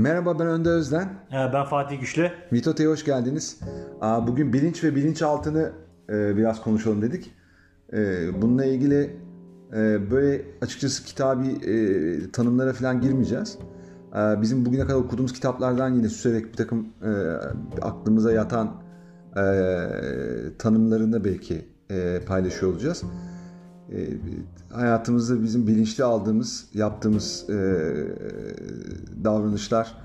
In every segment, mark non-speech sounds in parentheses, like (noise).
Merhaba ben Önder Özden. Ben Fatih Güçlü. Mitote'ye hoş geldiniz. Bugün bilinç ve bilinçaltını e, biraz konuşalım dedik. E, Bununla ilgili e, böyle açıkçası kitabi tanımlara falan girmeyeceğiz. Bizim bugüne kadar okuduğumuz kitaplardan yine süserek bir takım aklımıza yatan tanımlarını belki paylaşıyor olacağız. E, hayatımızda bizim bilinçli aldığımız, yaptığımız e, davranışlar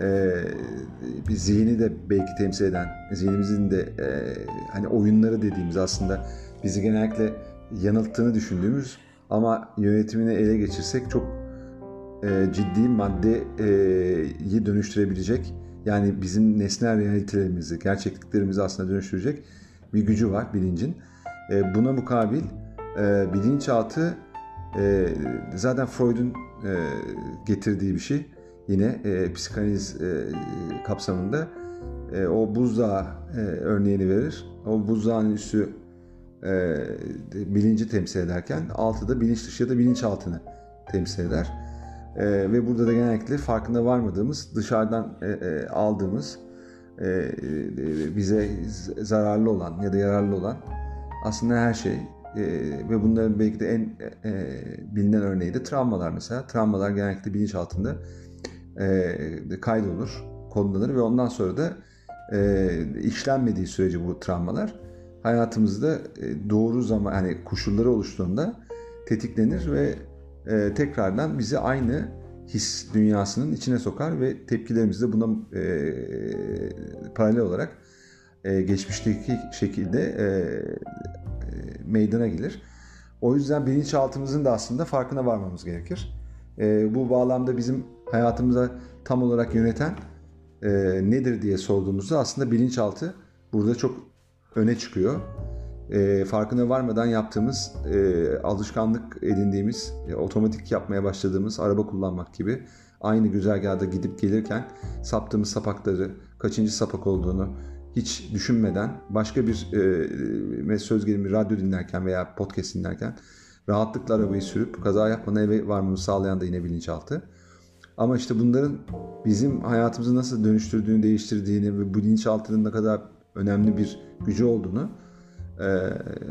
e, bir zihni de belki temsil eden, zihnimizin de e, hani oyunları dediğimiz aslında bizi genellikle yanılttığını düşündüğümüz ama yönetimini ele geçirsek çok ciddi maddeyi dönüştürebilecek yani bizim nesnel realitelerimizi, gerçekliklerimizi aslında dönüştürecek bir gücü var bilincin. E, buna mukabil e, bilinçaltı e, zaten Freud'un e, getirdiği bir şey. Yine e, psikanaliz e, kapsamında e, o buzdağı e, örneğini verir. O buzdağının üstü e, bilinci temsil ederken altı da bilinç dışı ya da bilinçaltını temsil eder. E, ve burada da genellikle farkında varmadığımız, dışarıdan e, e, aldığımız, e, e, bize zararlı olan ya da yararlı olan aslında her şey e, ve bunların belki de en e, bilinen örneği de travmalar mesela. Travmalar genellikle bilinç altında e, kaydolur, kodlanır ve ondan sonra da e, işlenmediği sürece bu travmalar hayatımızda e, doğru zaman hani koşulları oluştuğunda tetiklenir ve e, tekrardan bizi aynı his dünyasının içine sokar ve tepkilerimiz de buna e, paralel olarak e, geçmişteki şekilde e, meydana gelir. O yüzden bilinçaltımızın da aslında farkına varmamız gerekir. E, bu bağlamda bizim hayatımıza tam olarak yöneten e, nedir diye sorduğumuzda aslında bilinçaltı burada çok öne çıkıyor. E, farkına varmadan yaptığımız, e, alışkanlık edindiğimiz, e, otomatik yapmaya başladığımız araba kullanmak gibi aynı güzergahda gidip gelirken saptığımız sapakları, kaçıncı sapak olduğunu hiç düşünmeden başka bir e, söz gelimi radyo dinlerken veya podcast dinlerken rahatlıkla arabayı sürüp kaza yapmadan eve varmamızı sağlayan da yine bilinçaltı. Ama işte bunların bizim hayatımızı nasıl dönüştürdüğünü, değiştirdiğini ve bu bilinçaltının ne kadar önemli bir gücü olduğunu e,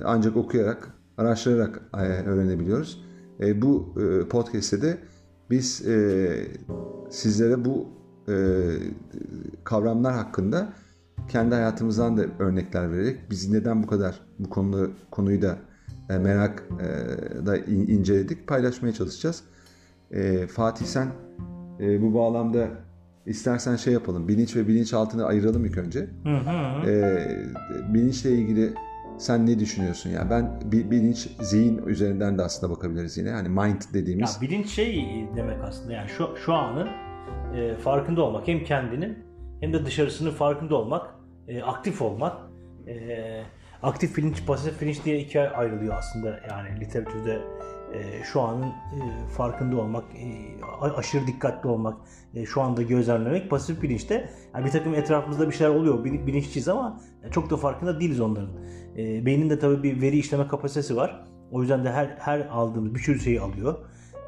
ancak okuyarak, araştırarak e, öğrenebiliyoruz. E, bu e, podcast'te de biz e, sizlere bu e, kavramlar hakkında kendi hayatımızdan da örnekler vererek biz neden bu kadar bu konu konuyu da e, merak e, da in- inceledik paylaşmaya çalışacağız. E, Fatih sen e, bu bağlamda istersen şey yapalım. Bilinç ve bilinçaltını ayıralım ilk önce. Hı hı. E, bilinçle ilgili sen ne düşünüyorsun ya? Ben bi- bilinç zihin üzerinden de aslında bakabiliriz yine. Hani mind Ya dediğimiz. bilinç şey demek aslında yani şu şu anın e, farkında olmak hem kendinin hem de dışarısının farkında olmak, e, aktif olmak. E, aktif bilinç, pasif bilinç diye ikiye ayrılıyor aslında yani literatürde e, şu anın e, farkında olmak, e, aşırı dikkatli olmak, e, şu anda gözlemlemek. Pasif bilinçte yani bir takım etrafımızda bir şeyler oluyor, bil- bilinçliyiz ama çok da farkında değiliz onların. E, beynin de tabii bir veri işleme kapasitesi var. O yüzden de her her aldığımız bir sürü şeyi alıyor.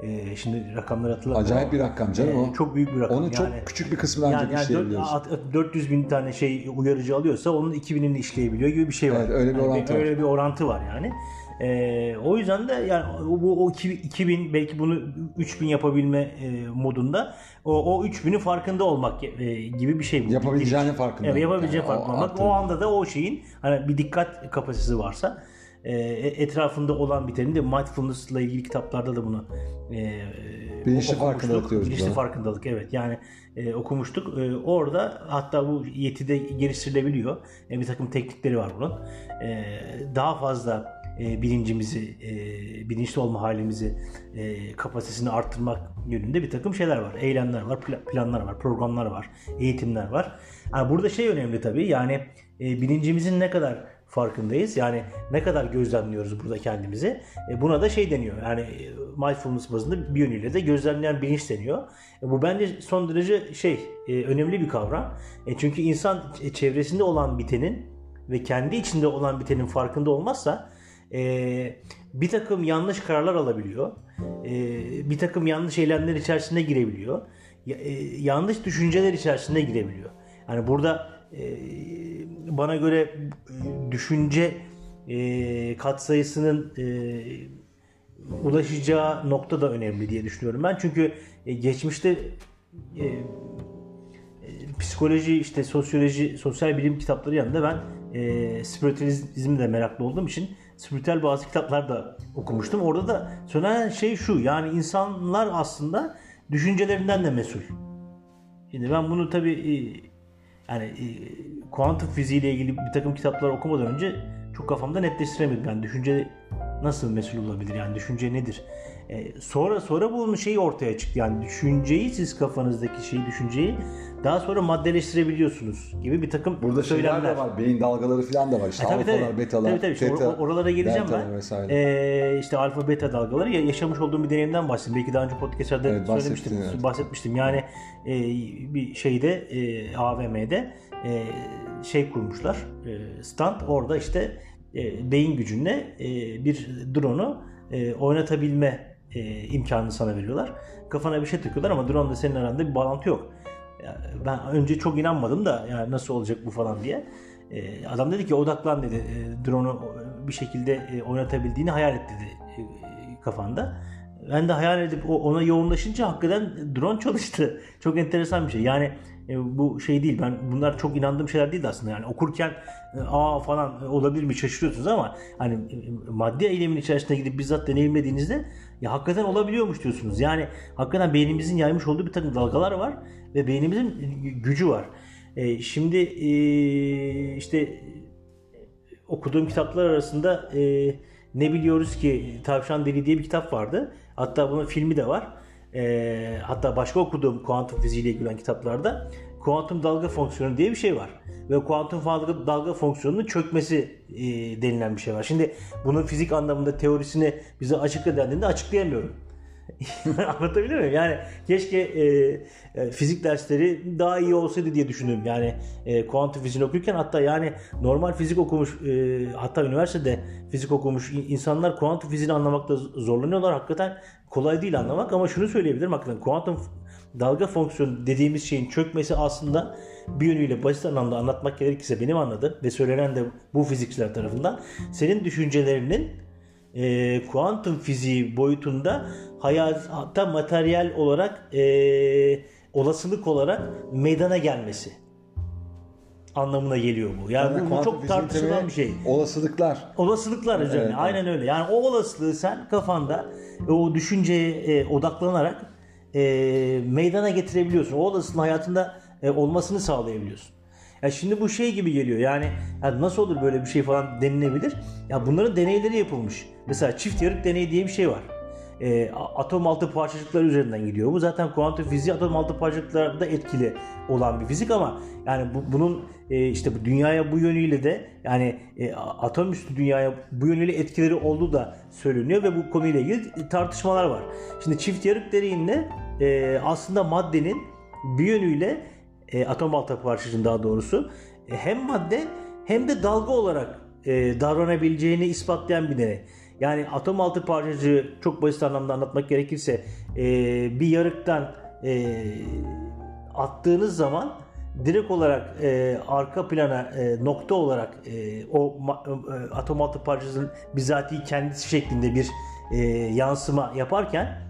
E, şimdi rakamları hatırlamıyorum. Acayip bir rakam canım e, o. Çok büyük bir rakam. Çok Yani- küçük bir kısmını ancak yani, yani işleyebiliyoruz. dört- at- 400 bin tane şey uyarıcı alıyorsa onun 2000'ini işleyebiliyor gibi bir şey var. Evet, öyle bir Yani orantı var. Öyle bir orantı var yani. Ee, o yüzden de yani o, bu o iki- 2000 belki bunu 3000 yapabilme e, modunda o, o 3000'in farkında olmak e, gibi bir şey bu. Yapabileceğinin farkında Evet, olmak yapabileceğin yani. O farkında olmak. artı- O anda da o şeyin hani bir dikkat kapasitesi varsa e, etrafında olan biteni de mindfulness ile ilgili kitaplarda da bunu e, Bilinçli okumuştuk. farkındalık Bilinçli farkındalık evet yani e, okumuştuk. E, orada hatta bu yetide geliştirilebiliyor. E, bir takım teknikleri var bunun. E, daha fazla e, bilincimizi, e, bilinçli olma halimizi, e, kapasitesini arttırmak yönünde bir takım şeyler var. Eylemler var, pla- planlar var, programlar var, eğitimler var. Yani burada şey önemli tabii yani e, bilincimizin ne kadar farkındayız. Yani ne kadar gözlemliyoruz burada kendimizi. E, buna da şey deniyor. Yani e, mindfulness bazında bir yönüyle de gözlemleyen bilinç deniyor. E, bu bence son derece şey e, önemli bir kavram. E, çünkü insan ç- çevresinde olan bitenin ve kendi içinde olan bitenin farkında olmazsa e, bir takım yanlış kararlar alabiliyor. E, bir takım yanlış eylemler içerisine girebiliyor. e, yanlış düşünceler içerisinde girebiliyor. Yani burada e, bana göre e, düşünce e, katsayısının e, ulaşacağı nokta da önemli diye düşünüyorum ben. Çünkü geçmişte psikoloji, işte sosyoloji, sosyal bilim kitapları yanında ben e, de meraklı olduğum için spiritüel bazı kitaplar da okumuştum. Orada da söylenen şey şu yani insanlar aslında düşüncelerinden de mesul. Şimdi ben bunu tabi e, yani e, kuantum fiziği ile ilgili bir takım kitaplar okumadan önce çok kafamda netleştiremedim. Yani düşünce nasıl mesul olabilir? Yani düşünce nedir? E, sonra sonra bunun şeyi ortaya çıktı. Yani düşünceyi siz kafanızdaki şeyi düşünceyi daha sonra maddeleştirebiliyorsunuz gibi bir takım Burada söylemler. şeyler de var. Beyin dalgaları falan da var. İşte E, tabii, alfalar, tabii. betalar, Tabii, tabii. Teta, or- oralara geleceğim ben. vesaire. Ee, işte alfa beta dalgaları ya- yaşamış olduğum bir deneyimden bahsedeyim. Belki daha önce podcastlerde Evet, söylemiştim, evet. bahsetmiştim. Yani e, bir şeyde e, AVM'de e, şey kurmuşlar. E, stand orada işte e, beyin gücünle e, bir drone'u e, oynatabilme e, imkanını sana veriyorlar. Kafana bir şey takıyorlar ama drone'da senin aranda bir bağlantı yok. Ben önce çok inanmadım da yani nasıl olacak bu falan diye. E, adam dedi ki odaklan dedi. E, drone'u bir şekilde e, oynatabildiğini hayal et dedi e, kafanda. Ben de hayal edip ona yoğunlaşınca hakikaten drone çalıştı. (laughs) Çok enteresan bir şey. Yani e, bu şey değil. Ben bunlar çok inandığım şeyler değil aslında. Yani okurken e, aa falan e, olabilir mi şaşırıyorsunuz ama hani e, maddi eylemin içerisine gidip bizzat deneyimlediğinizde ya hakikaten olabiliyormuş diyorsunuz. Yani hakikaten beynimizin yaymış olduğu bir takım dalgalar var ve beynimizin gücü var. E, şimdi e, işte okuduğum kitaplar arasında e, ne biliyoruz ki Tavşan Deli diye bir kitap vardı. Hatta bunun filmi de var. E, hatta başka okuduğum kuantum fiziğiyle ilgili kitaplarda kuantum dalga fonksiyonu diye bir şey var. Ve kuantum dalga, dalga fonksiyonunun çökmesi e, denilen bir şey var. Şimdi bunun fizik anlamında teorisini bize açıkla dendiğinde açıklayamıyorum. (laughs) Anlatabiliyor muyum? Yani keşke e, e, fizik dersleri daha iyi olsaydı diye düşünüyorum. Yani e, kuantum fiziğini okurken hatta yani normal fizik okumuş e, hatta üniversitede fizik okumuş in- insanlar kuantum fiziğini anlamakta zorlanıyorlar. Hakikaten kolay değil anlamak ama şunu söyleyebilirim hakikaten kuantum dalga fonksiyonu dediğimiz şeyin çökmesi aslında bir yönüyle basit anlamda anlatmak gerekirse benim anladığım ve söylenen de bu fizikçiler tarafından senin düşüncelerinin e, kuantum fiziği boyutunda hayatta materyal olarak e, olasılık olarak meydana gelmesi anlamına geliyor bu. Yani, bu- bu, çok tartışılan bir şey. Olasılıklar. Olasılıklar üzerine. Evet, Aynen öyle. Yani o olasılığı sen kafanda o düşünceye e, odaklanarak e, meydana getirebiliyorsun. O olasılığın hayatında e, olmasını sağlayabiliyorsun. Ya şimdi bu şey gibi geliyor. Yani ya nasıl olur böyle bir şey falan denilebilir? Ya bunların deneyleri yapılmış. Mesela çift yarık deneyi diye bir şey var. E, atom altı parçacıklar üzerinden gidiyor. Bu zaten kuantum fiziği atom altı parçacıklarda etkili olan bir fizik ama yani bu, bunun e, işte bu dünyaya bu yönüyle de yani e, atom üstü dünyaya bu yönüyle etkileri olduğu da söyleniyor ve bu konuyla ilgili tartışmalar var. Şimdi çift yarık deneyinde e, aslında maddenin bir yönüyle e, atom altı parçacığın daha doğrusu e, hem madde hem de dalga olarak e, davranabileceğini ispatlayan bir deney. Yani atom altı parçacığı çok basit anlamda anlatmak gerekirse e, bir yarıktan e, attığınız zaman direkt olarak e, arka plana e, nokta olarak e, o ma- e, atom altı parçacığının bizatihi kendisi şeklinde bir e, yansıma yaparken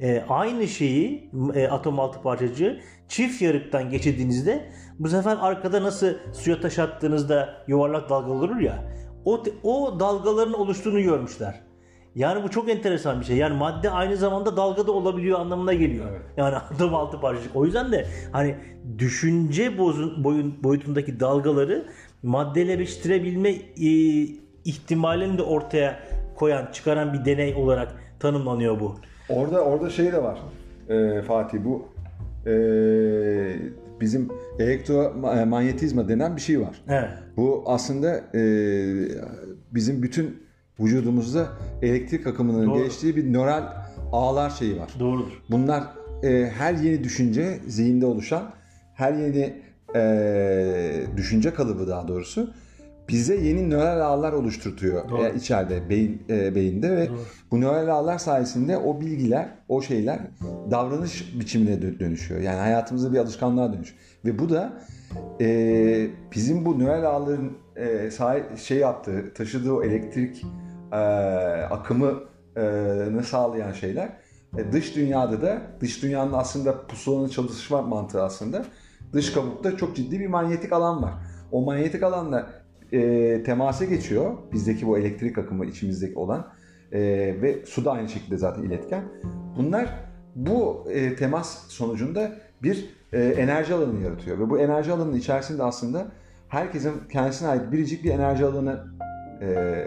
e, aynı şeyi e, atom altı parçacığı çift yarıktan geçirdiğinizde bu sefer arkada nasıl suya taş attığınızda yuvarlak dalga olur ya o, o dalgaların oluştuğunu görmüşler. Yani bu çok enteresan bir şey. Yani madde aynı zamanda dalga da olabiliyor anlamına geliyor. Yani (laughs) atom altı parçacık. O yüzden de hani düşünce bozun, boyun, boyutundaki dalgaları maddeleştirebilme e, ihtimalini de ortaya koyan, çıkaran bir deney olarak tanımlanıyor bu. Orada orada şey de var e, Fatih bu e, bizim elektromanyetizma denen bir şey var. Evet. Bu aslında e, bizim bütün vücudumuzda elektrik akımının Doğru. geçtiği bir nöral ağlar şeyi var. Doğrudur. Bunlar e, her yeni düşünce zihinde oluşan her yeni e, düşünce kalıbı daha doğrusu bize yeni nöral ağlar oluşturtuyor Doğru. e, içeride beyin e, beyinde ve Doğru. bu nöral ağlar sayesinde o bilgiler, o şeyler davranış biçimine dö- dönüşüyor. Yani hayatımızda bir alışkanlığa dönüşüyor. Ve bu da e, bizim bu nöral ağların e, sahi- şey yaptığı, taşıdığı o elektrik e, akımını sağlayan şeyler e, dış dünyada da dış dünyanın aslında pusulanın çalışma mantığı aslında dış kabukta çok ciddi bir manyetik alan var. O manyetik alanla e, temasa geçiyor bizdeki bu elektrik akımı içimizdeki olan e, ve su da aynı şekilde zaten iletken. Bunlar bu e, temas sonucunda bir e, enerji alanı yaratıyor ve bu enerji alanının içerisinde aslında herkesin kendisine ait biricik bir enerji alanı e, e,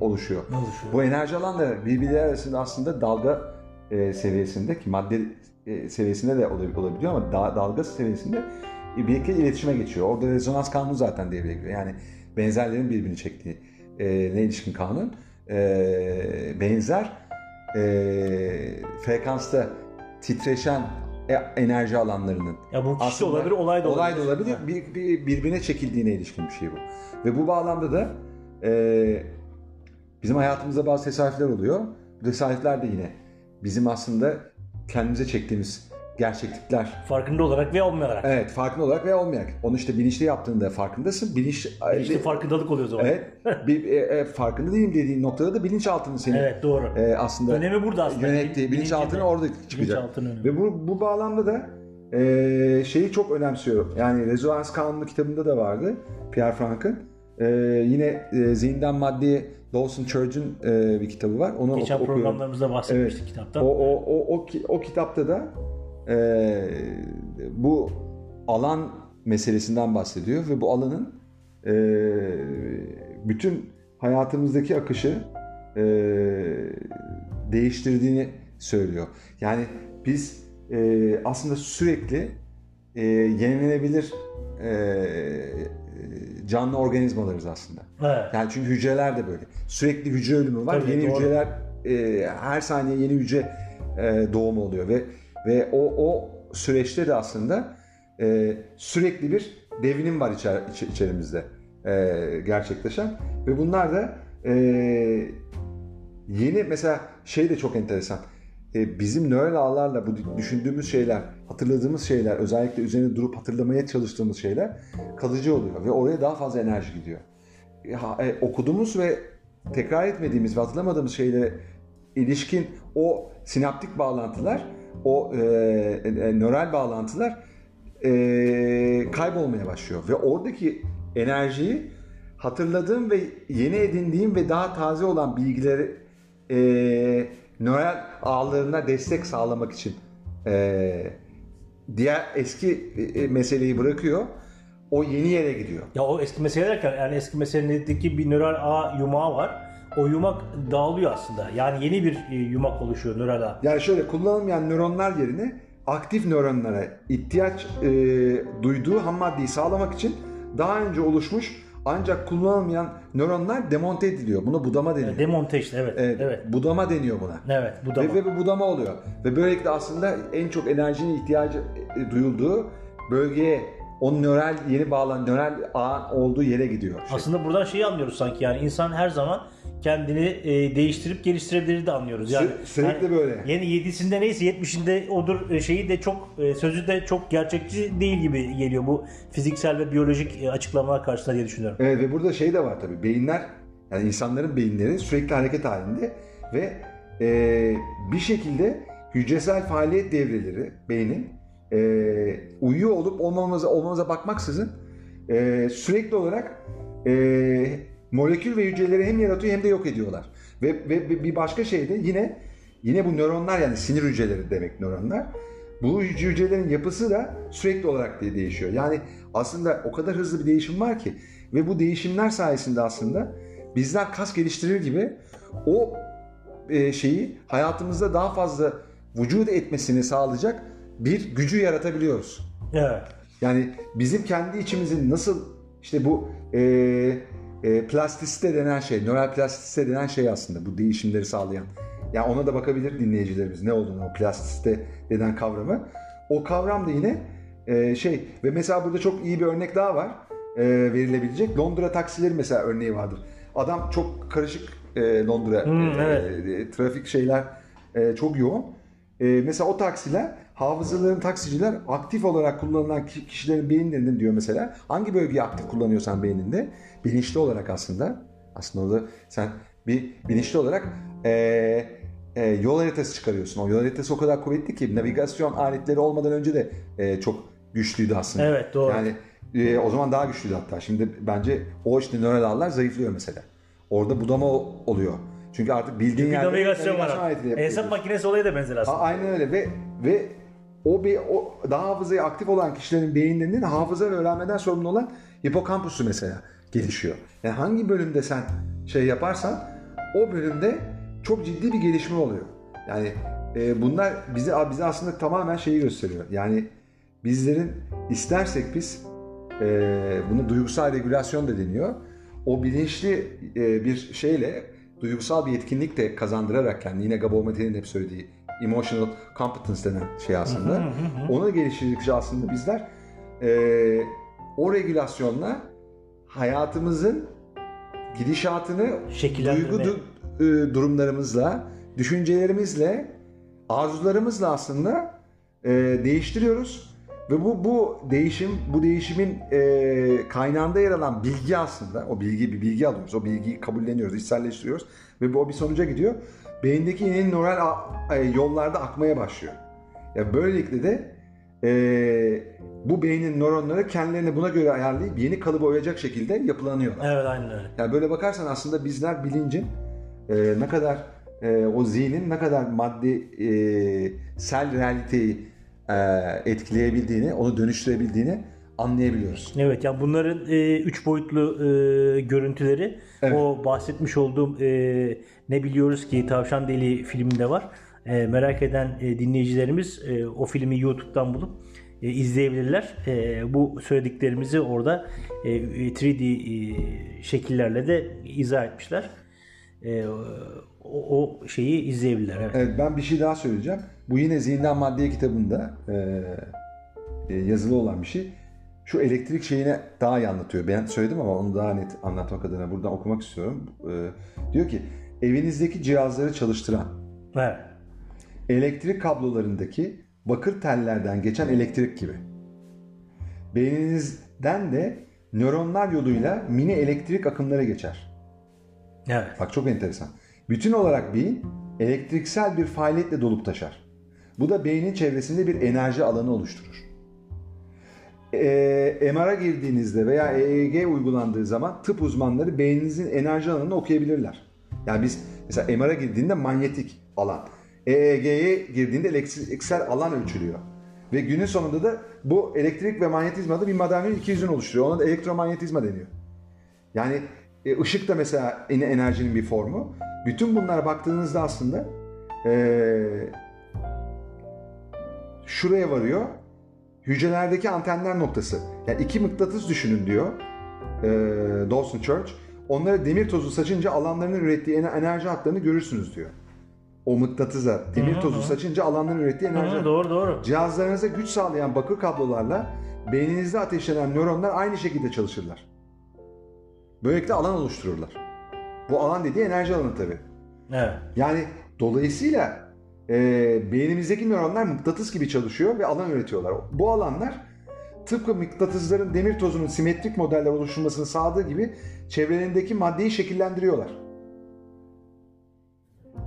oluşuyor. Oluşuyor? Bu enerji alanları birbirleri arasında aslında dalga e, seviyesinde ki madde e, seviyesinde de olabil- olabiliyor ama da- dalga seviyesinde birlikte iletişime geçiyor. Orada rezonans kanunu zaten devreye giriyor. Yani benzerlerin birbirini çektiği e, ne ilişkin kanun. E, benzer e, frekansta titreşen e- enerji alanlarının Ya bu kişi aslında olabilir, olay da olabilir. olay da olabilir. Bir, bir- birbirine çekildiğine ilişkin bir şey bu. Ve bu bağlamda da e, bizim hayatımızda bazı tesadüfler oluyor. Bu tesadüfler de yine bizim aslında kendimize çektiğimiz gerçeklikler. Farkında olarak ve olmayarak. Evet farkında olarak veya olmayarak. Onu işte bilinçli yaptığında farkındasın. Bilinç, İşte farkındalık oluyor o zaman. Evet. bir, e, e, farkında değilim dediğin noktada da bilinçaltının seni Evet, doğru. e, aslında Önemi burada aslında. yönettiği, bilinçaltının Bilincinde- orada çıkacak. Bilinçaltının. Ve bu, bu bağlamda da e, şeyi çok önemsiyorum. Yani Rezonans Kanunu kitabında da vardı Pierre Frank'ın. E, yine e, Zihinden Maddeye Dawson Church'un e, bir kitabı var. Onu Geçen ok- programlarımızda bahsetmiştik Evet. kitaptan. O, o, o, o, o kitapta da e, bu alan meselesinden bahsediyor ve bu alanın e, bütün hayatımızdaki akışı e, değiştirdiğini söylüyor. Yani biz e, aslında sürekli e, yenilenebilir e, canlı organizmalarız aslında. Evet. Yani çünkü hücreler de böyle. Sürekli hücre ölümü var. Tabii, yeni doğru. hücreler e, her saniye yeni hücre e, doğumu oluyor ve ve o o süreçte de aslında e, sürekli bir devinim var içer, iç- içerimizde e, gerçekleşen ve bunlar da e, yeni mesela şey de çok enteresan. E, bizim nöral ağlarla bu düşündüğümüz şeyler, hatırladığımız şeyler, özellikle üzerine durup hatırlamaya çalıştığımız şeyler kalıcı oluyor ve oraya daha fazla enerji gidiyor. E, e, okuduğumuz ve tekrar etmediğimiz ve hatırlamadığımız şeylere ilişkin o sinaptik bağlantılar, o e, e, nöral bağlantılar e, kaybolmaya başlıyor ve oradaki enerjiyi hatırladığım ve yeni edindiğim ve daha taze olan bilgileri e, nöral ağlarına destek sağlamak için e, diğer eski e, meseleyi bırakıyor. O yeni yere gidiyor. Ya o eski mesele derken yani eski meseledeki bir nöral ağ yumağı var. O yumak dağılıyor aslında. Yani yeni bir e, yumak oluşuyor nöral ağ. Yani şöyle kullanılmayan nöronlar yerine aktif nöronlara ihtiyaç e, duyduğu ham maddeyi sağlamak için daha önce oluşmuş ancak kullanılmayan nöronlar demonte ediliyor. Buna budama deniyor. Demonte işte evet. Evet, Evet. budama deniyor buna. Evet. Bu da Ve, ve bu budama oluyor. Ve böylelikle aslında en çok enerjinin ihtiyacı e, duyulduğu bölgeye o nöral yeni bağlan nöral ağ olduğu yere gidiyor. Şey. aslında buradan şeyi anlıyoruz sanki yani insan her zaman kendini e, değiştirip geliştirebilir de anlıyoruz. Yani Sü- sürekli yani böyle. Yeni 7'sinde neyse 70'inde odur e, şeyi de çok e, sözü de çok gerçekçi değil gibi geliyor bu fiziksel ve biyolojik e, açıklamalar karşısında diye düşünüyorum. Evet ve burada şey de var tabii. Beyinler yani insanların beyinleri sürekli hareket halinde ve e, bir şekilde hücresel faaliyet devreleri beynin e, uyuyor olup olmamıza, olmamıza bakmaksızın e, sürekli olarak e, molekül ve hücreleri hem yaratıyor hem de yok ediyorlar. Ve, ve, ve bir başka şey de yine yine bu nöronlar yani sinir hücreleri demek nöronlar. Bu hücrelerin yapısı da sürekli olarak de- değişiyor. Yani aslında o kadar hızlı bir değişim var ki ve bu değişimler sayesinde aslında bizler kas geliştirir gibi o e, şeyi hayatımızda daha fazla vücut etmesini sağlayacak bir gücü yaratabiliyoruz. Evet. Yani bizim kendi içimizin nasıl işte bu e, e, plastisite denen şey, nöral plastisite denen şey aslında bu değişimleri sağlayan. Yani ona da bakabilir dinleyicilerimiz ne olduğunu o plastisite denen kavramı. O kavram da yine e, şey ve mesela burada çok iyi bir örnek daha var. e, verilebilecek. Londra taksileri mesela örneği vardır. Adam çok karışık e, Londra Hmm, e, evet. e, trafik şeyler e, çok yoğun. E, mesela o taksiler hafızaların taksiciler aktif olarak kullanılan ki- kişilerin beyinlerinin diyor mesela hangi bölgeyi aktif kullanıyorsan beyninde bilinçli olarak aslında aslında orada sen bir bilinçli olarak e, e, yol haritası çıkarıyorsun. O yol haritası o kadar kuvvetli ki navigasyon aletleri olmadan önce de e, çok güçlüydü aslında. Evet, doğru. Yani e, o zaman daha güçlüydü hatta. Şimdi bence o işte nöral ağlar zayıflıyor mesela. Orada budama ol- oluyor. Çünkü artık bildiğin Bir yerde navigasyon var. Hesap makinesi olayı da benzer A- aslında. Aynen öyle ve ve o bir o daha hafızaya aktif olan kişilerin beyinlerinin hafıza öğrenmeden sorumlu olan hipokampusu mesela gelişiyor. Yani hangi bölümde sen şey yaparsan o bölümde çok ciddi bir gelişme oluyor. Yani e, bunlar bize bize aslında tamamen şeyi gösteriyor. Yani bizlerin istersek biz e, bunu duygusal regülasyon da deniyor. O bilinçli e, bir şeyle duygusal bir yetkinlik de kazandırarak yani yine Gabor Mate'nin hep söylediği emotional competence denen şey aslında. Onu geliştirdikçe aslında bizler e, o regülasyonla hayatımızın gidişatını duygu du- e, durumlarımızla, düşüncelerimizle, arzularımızla aslında e, değiştiriyoruz. Ve bu bu değişim, bu değişimin e, kaynağında yer alan bilgi aslında, o bilgi bir bilgi alıyoruz, o bilgiyi kabulleniyoruz, içselleştiriyoruz ve bu o bir sonuca gidiyor. Beyindeki yeni nöral e, yollarda akmaya başlıyor. Ya böylelikle de e, bu beynin nöronları kendilerini buna göre ayarlayıp yeni kalıba uyacak şekilde yapılanıyorlar. Evet aynen öyle. Yani böyle bakarsan aslında bizler bilincin e, ne kadar e, o zihnin ne kadar maddi e, sel realiteyi e, etkileyebildiğini, onu dönüştürebildiğini anlayabiliyoruz. Evet yani bunların e, üç boyutlu e, görüntüleri Evet. o bahsetmiş olduğum e, ne biliyoruz ki Tavşan Deli filminde var. E, merak eden e, dinleyicilerimiz e, o filmi YouTube'dan bulup e, izleyebilirler. E, bu söylediklerimizi orada e, 3D e, şekillerle de izah etmişler. E, o, o şeyi izleyebilirler. Evet. Evet ben bir şey daha söyleyeceğim. Bu yine Zihinden Maddeye kitabında e, e, yazılı olan bir şey. Şu elektrik şeyine daha iyi anlatıyor. Ben söyledim ama onu daha net anlatmak adına buradan okumak istiyorum. E, diyor ki evinizdeki cihazları çalıştıran Evet. elektrik kablolarındaki bakır tellerden geçen elektrik gibi. Beyninizden de nöronlar yoluyla mini elektrik akımları geçer. Evet. Bak çok enteresan. Bütün olarak beyin elektriksel bir faaliyetle dolup taşar. Bu da beynin çevresinde bir enerji alanı oluşturur. Ee, MR'a girdiğinizde veya EEG uygulandığı zaman tıp uzmanları beyninizin enerji alanını okuyabilirler. Yani biz mesela MR'a girdiğinde manyetik alan, EEG'ye girdiğinde elektriksel alan ölçülüyor. Ve günün sonunda da bu elektrik ve manyetizmada bir madalyonun iki yüzünü oluşturuyor. Ona da elektromanyetizma deniyor. Yani e, ışık da mesela en- enerjinin bir formu. Bütün bunlara baktığınızda aslında e, şuraya varıyor. Hücrelerdeki antenler noktası. Yani iki mıknatıs düşünün diyor e, Dawson Church. Onlara demir tozu saçınca alanlarının ürettiği ener- enerji hatlarını görürsünüz diyor. O mıknatıza demir tozu saçınca alanların ürettiği enerji Hı, doğru doğru. Cihazlarınıza güç sağlayan bakır kablolarla beyninizde ateşlenen nöronlar aynı şekilde çalışırlar. Böylelikle alan oluştururlar. Bu alan dediği enerji alanı tabii. Evet. Yani dolayısıyla e, beynimizdeki nöronlar mıknatıs gibi çalışıyor ve alan üretiyorlar. Bu alanlar tıpkı mıknatısların demir tozunun simetrik modeller oluşturmasını sağladığı gibi çevrelerindeki maddeyi şekillendiriyorlar.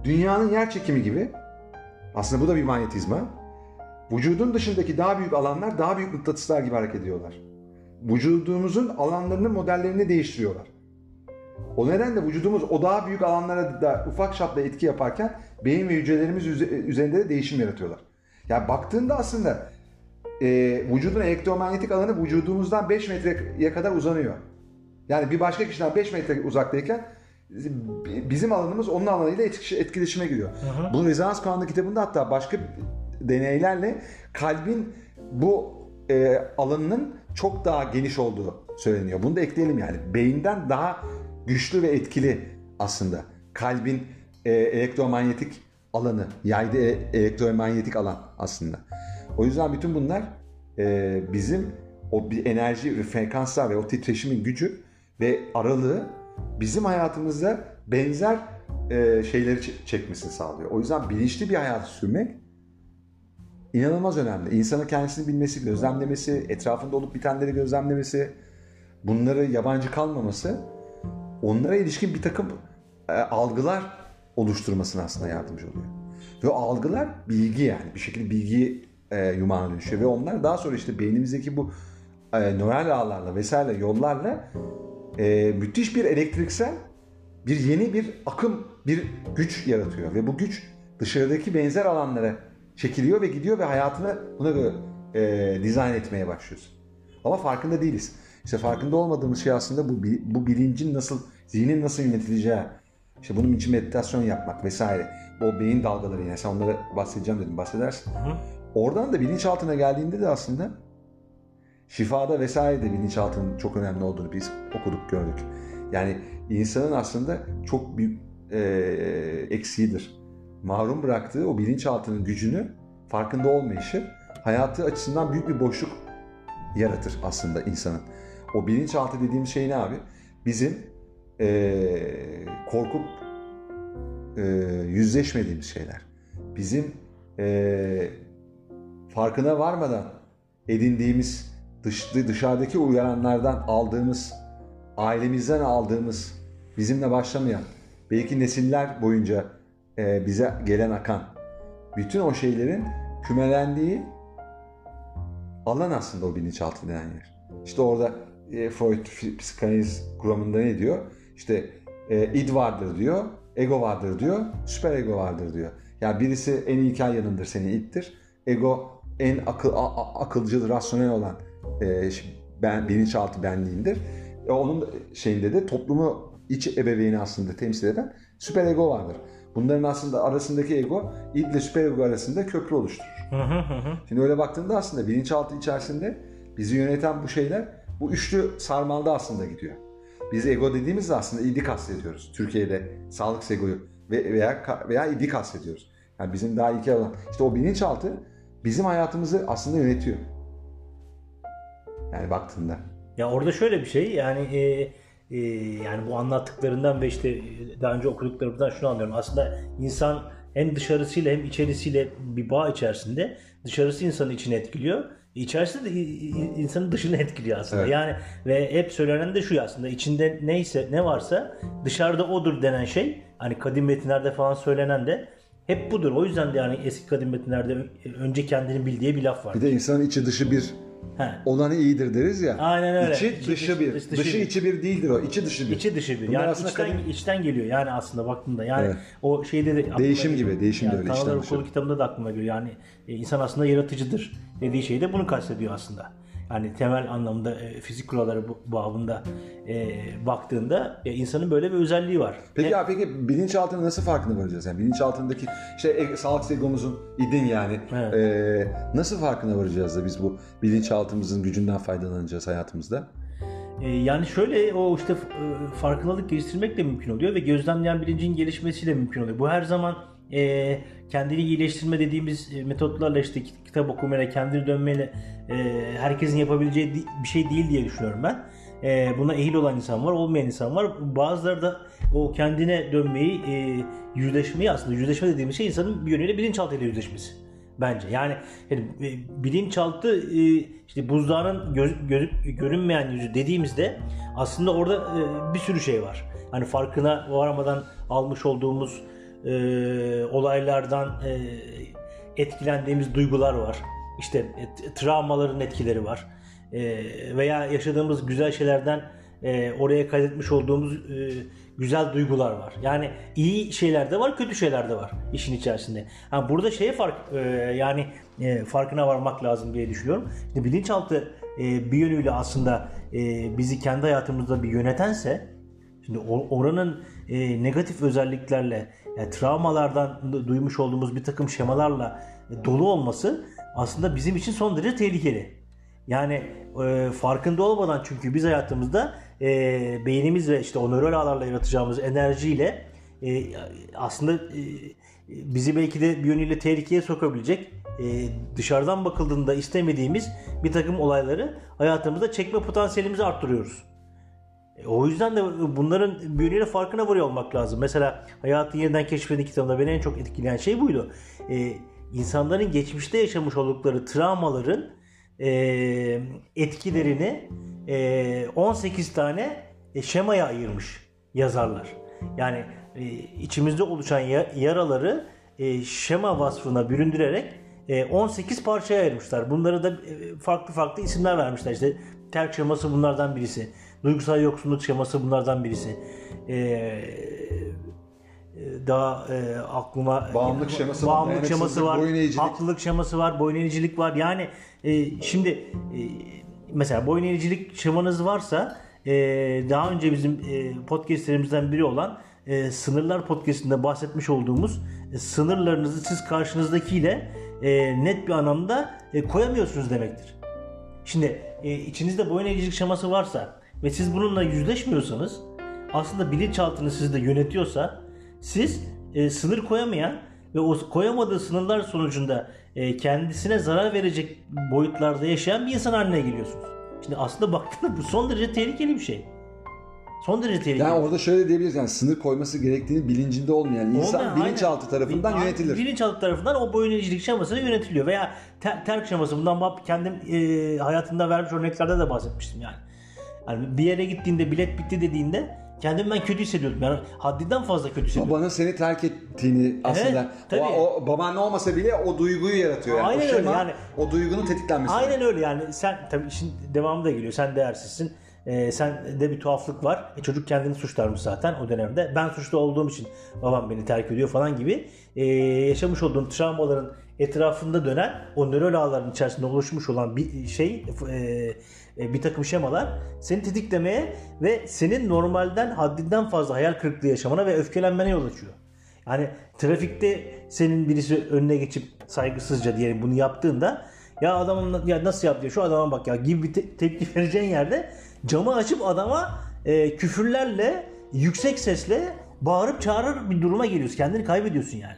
Dünyanın yer çekimi gibi aslında bu da bir manyetizma. Vücudun dışındaki daha büyük alanlar daha büyük mıknatıslar gibi hareket ediyorlar. Vücudumuzun alanlarının modellerini değiştiriyorlar. O nedenle vücudumuz o daha büyük alanlara da ufak çapta etki yaparken beyin ve hücrelerimiz üze- üzerinde de değişim yaratıyorlar. Yani baktığında aslında e, vücudun elektromanyetik alanı vücudumuzdan 5 metreye kadar uzanıyor. Yani bir başka kişiden 5 metre uzaktayken bizim alanımız onun alanıyla etki- etkileşime giriyor. Bu rezonans kanunu kitabında hatta başka deneylerle kalbin bu e, alanının çok daha geniş olduğu söyleniyor. Bunu da ekleyelim yani. Beyinden daha güçlü ve etkili aslında. Kalbin e, elektromanyetik alanı, yaydığı e- elektromanyetik alan aslında. O yüzden bütün bunlar e, bizim o bir enerji ve frekanslar ve o titreşimin gücü ve aralığı bizim hayatımızda benzer e, şeyleri çekmesini sağlıyor. O yüzden bilinçli bir hayatı sürmek inanılmaz önemli. İnsanın kendisini bilmesi, gözlemlemesi, etrafında olup bitenleri gözlemlemesi, bunları yabancı kalmaması onlara ilişkin bir takım e, algılar oluşturmasına aslında yardımcı oluyor. Ve o algılar bilgi yani bir şekilde bilgi e, yumağına dönüşüyor ve onlar daha sonra işte beynimizdeki bu e, nöral ağlarla vesaire yollarla e, müthiş bir elektriksel bir yeni bir akım, bir güç yaratıyor ve bu güç dışarıdaki benzer alanlara çekiliyor ve gidiyor ve hayatını buna göre e, dizayn etmeye başlıyorsun. Ama farkında değiliz. İşte farkında olmadığımız şey aslında bu bu bilincin nasıl, zihnin nasıl yönetileceği. İşte bunun için meditasyon yapmak vesaire. O beyin dalgaları yine sen onları bahsedeceğim dedim bahsedersin. Hı hı. Oradan da bilinçaltına geldiğinde de aslında şifada vesaire de bilinçaltının çok önemli olduğunu biz okuduk gördük. Yani insanın aslında çok büyük e, eksiğidir. Mahrum bıraktığı o bilinçaltının gücünü farkında olmayışı hayatı açısından büyük bir boşluk yaratır aslında insanın. O bilinçaltı dediğimiz şey ne abi? Bizim e, korkup e, yüzleşmediğimiz şeyler. Bizim e, farkına varmadan edindiğimiz dış, dışarıdaki uyaranlardan aldığımız, ailemizden aldığımız, bizimle başlamayan, belki nesiller boyunca e, bize gelen akan bütün o şeylerin kümelendiği alan aslında o bilinçaltı denen yer. İşte orada e, Freud psikanaliz kuramında ne diyor? İşte e, id vardır diyor, ego vardır diyor, süper ego vardır diyor. Yani birisi en ilkel yanındır senin iddir. Ego en akıl, a, akılcıl, rasyonel olan e, ben, bilinçaltı benliğindir. E, onun şeyinde de toplumu iç ebeveyni aslında temsil eden süper ego vardır. Bunların aslında arasındaki ego, id ile süper ego arasında köprü oluşturur. Şimdi öyle baktığında aslında bilinçaltı içerisinde bizi yöneten bu şeyler bu üçlü sarmalda aslında gidiyor. Biz ego dediğimizde aslında idi kastediyoruz. Türkiye'de sağlık egoyu veya veya idi kastediyoruz. Yani bizim daha ilkel olan. İşte o bilinçaltı bizim hayatımızı aslında yönetiyor. Yani baktığında. Ya orada şöyle bir şey yani e, e, yani bu anlattıklarından ve işte daha önce okuduklarımızdan şunu anlıyorum. Aslında insan hem dışarısıyla hem içerisiyle bir bağ içerisinde dışarısı insanı içine etkiliyor. İçerisi de insanın dışını etkiliyor aslında. Evet. Yani ve hep söylenen de şu aslında içinde neyse ne varsa dışarıda odur denen şey hani kadim metinlerde falan söylenen de hep budur. O yüzden de yani eski kadim metinlerde önce kendini bildiği bir laf var. Bir de insanın içi dışı bir He. Olanı iyidir deriz ya. Aynen öyle. İçi, içi dışı bir. Dışı, dışı içi bir değildir o. İçi dışı bir. İçi dışı bir. Bunlar yani içten, kadın... içten geliyor yani aslında baktığında. Yani evet. o şeyde de değişim gibi, değişim yani, de öyle içten dışı. kitabında da aklıma geliyor. Yani e, insan aslında yaratıcıdır dediği şey de bunu kastediyor aslında. Yani temel anlamda e, fizik kuralları babında e, baktığında e, insanın böyle bir özelliği var. Peki ya peki bilinçaltına nasıl farkına varacağız? Yani bilinçaltındaki işte e, sağlık egomuzun idin yani evet. e, nasıl farkına varacağız da biz bu bilinçaltımızın gücünden faydalanacağız hayatımızda? E, yani şöyle o işte e, farkındalık geliştirmek de mümkün oluyor ve gözlemleyen bilincin gelişmesiyle mümkün oluyor. Bu her zaman e, kendini iyileştirme dediğimiz e, metotlarla işte kitap okumayla, kendini dönmeyle e, herkesin yapabileceği bir şey değil diye düşünüyorum ben. E, buna ehil olan insan var, olmayan insan var. Bazıları da o kendine dönmeyi, yüzleşmeyi aslında yüzleşme dediğimiz şey insanın bir yönüyle bilinçaltıyla yüzleşmesi bence. Yani, yani bilinçaltı işte buzdağının göz, göz, görünmeyen yüzü dediğimizde aslında orada bir sürü şey var. Hani farkına varamadan almış olduğumuz e, olaylardan e, etkilendiğimiz duygular var. İşte e, travmaların etkileri var. E, veya yaşadığımız güzel şeylerden e, oraya kaydetmiş olduğumuz e, güzel duygular var. Yani iyi şeyler de var, kötü şeyler de var işin içerisinde. Ha, burada şeye fark e, yani e, farkına varmak lazım diye düşünüyorum. İşte bilinçaltı e, bir yönüyle aslında e, bizi kendi hayatımızda bir yönetense şimdi oranın e, negatif özelliklerle yani travmalardan duymuş olduğumuz bir takım şemalarla dolu olması aslında bizim için son derece tehlikeli. Yani e, farkında olmadan çünkü biz hayatımızda e, beynimiz ve işte o nöral ağlarla yaratacağımız enerjiyle e, aslında e, bizi belki de bir yönüyle tehlikeye sokabilecek e, dışarıdan bakıldığında istemediğimiz bir takım olayları hayatımızda çekme potansiyelimizi arttırıyoruz. E, o yüzden de bunların bir yönüyle farkına varıyor olmak lazım. Mesela Hayatı Yeniden Keşfedin kitabında beni en çok etkileyen şey buydu. E, insanların geçmişte yaşamış oldukları travmaların e, etkilerini e, 18 tane e, şemaya ayırmış yazarlar. Yani e, içimizde oluşan ya, yaraları e, şema vasfına büründürerek e, 18 parçaya ayırmışlar. Bunları da e, farklı farklı isimler vermişler. İşte terk şeması bunlardan birisi. Duygusal yoksunluk şeması bunlardan birisi. E, e daha e, aklıma bağımlılık şeması bağımlılık var, şeması var, haklılık şeması var, boyun eğicilik var. Yani e, şimdi e, mesela boyun eğicilik şemanız varsa e, daha önce bizim e, podcastlerimizden biri olan e, Sınırlar podcastinde bahsetmiş olduğumuz e, sınırlarınızı siz karşınızdakiyle e, net bir anlamda e, koyamıyorsunuz demektir. Şimdi e, içinizde boyun eğicilik şeması varsa ve siz bununla yüzleşmiyorsanız aslında bilinçaltınız sizi de yönetiyorsa siz e, sınır koyamayan ve o koyamadığı sınırlar sonucunda e, kendisine zarar verecek boyutlarda yaşayan bir insan haline geliyorsunuz. Şimdi aslında baktığında bu son derece tehlikeli bir şey. Son derece tehlikeli. Yani orada şöyle diyebiliriz yani sınır koyması gerektiğini bilincinde olmayan insan Olmayan, bilinçaltı tarafından aynen. yönetilir. Bilinçaltı tarafından o boyun eğicilik şemasıyla yönetiliyor. Veya ter, terk şeması bundan kendim e, hayatımda vermiş örneklerde de bahsetmiştim yani. Yani. Bir yere gittiğinde bilet bitti dediğinde kendimi ben kötü hissediyordum. Yani haddinden fazla kötü hissediyordum. Babanın seni terk ettiğini aslında tabii. o, o baban olmasa bile o duyguyu yaratıyor. Yani. Aynen o öyle yani. O duygunun tetiklenmesi. Aynen öyle yani sen tabii işin devamı da geliyor. Sen değersizsin. Ee, sen de bir tuhaflık var. E, çocuk kendini suçlarmış zaten o dönemde. Ben suçlu olduğum için babam beni terk ediyor falan gibi. Ee, yaşamış olduğun travmaların etrafında dönen o nöral ağların içerisinde oluşmuş olan bir şey e, bir takım şemalar seni tetiklemeye ve senin normalden haddinden fazla hayal kırıklığı yaşamana ve öfkelenmene yol açıyor. Yani trafikte senin birisi önüne geçip saygısızca diyelim bunu yaptığında ya adamın ya nasıl yaptı şu adama bak ya gibi bir te- tepki (laughs) vereceğin yerde camı açıp adama e, küfürlerle yüksek sesle bağırıp çağırır bir duruma geliyorsun. Kendini kaybediyorsun yani.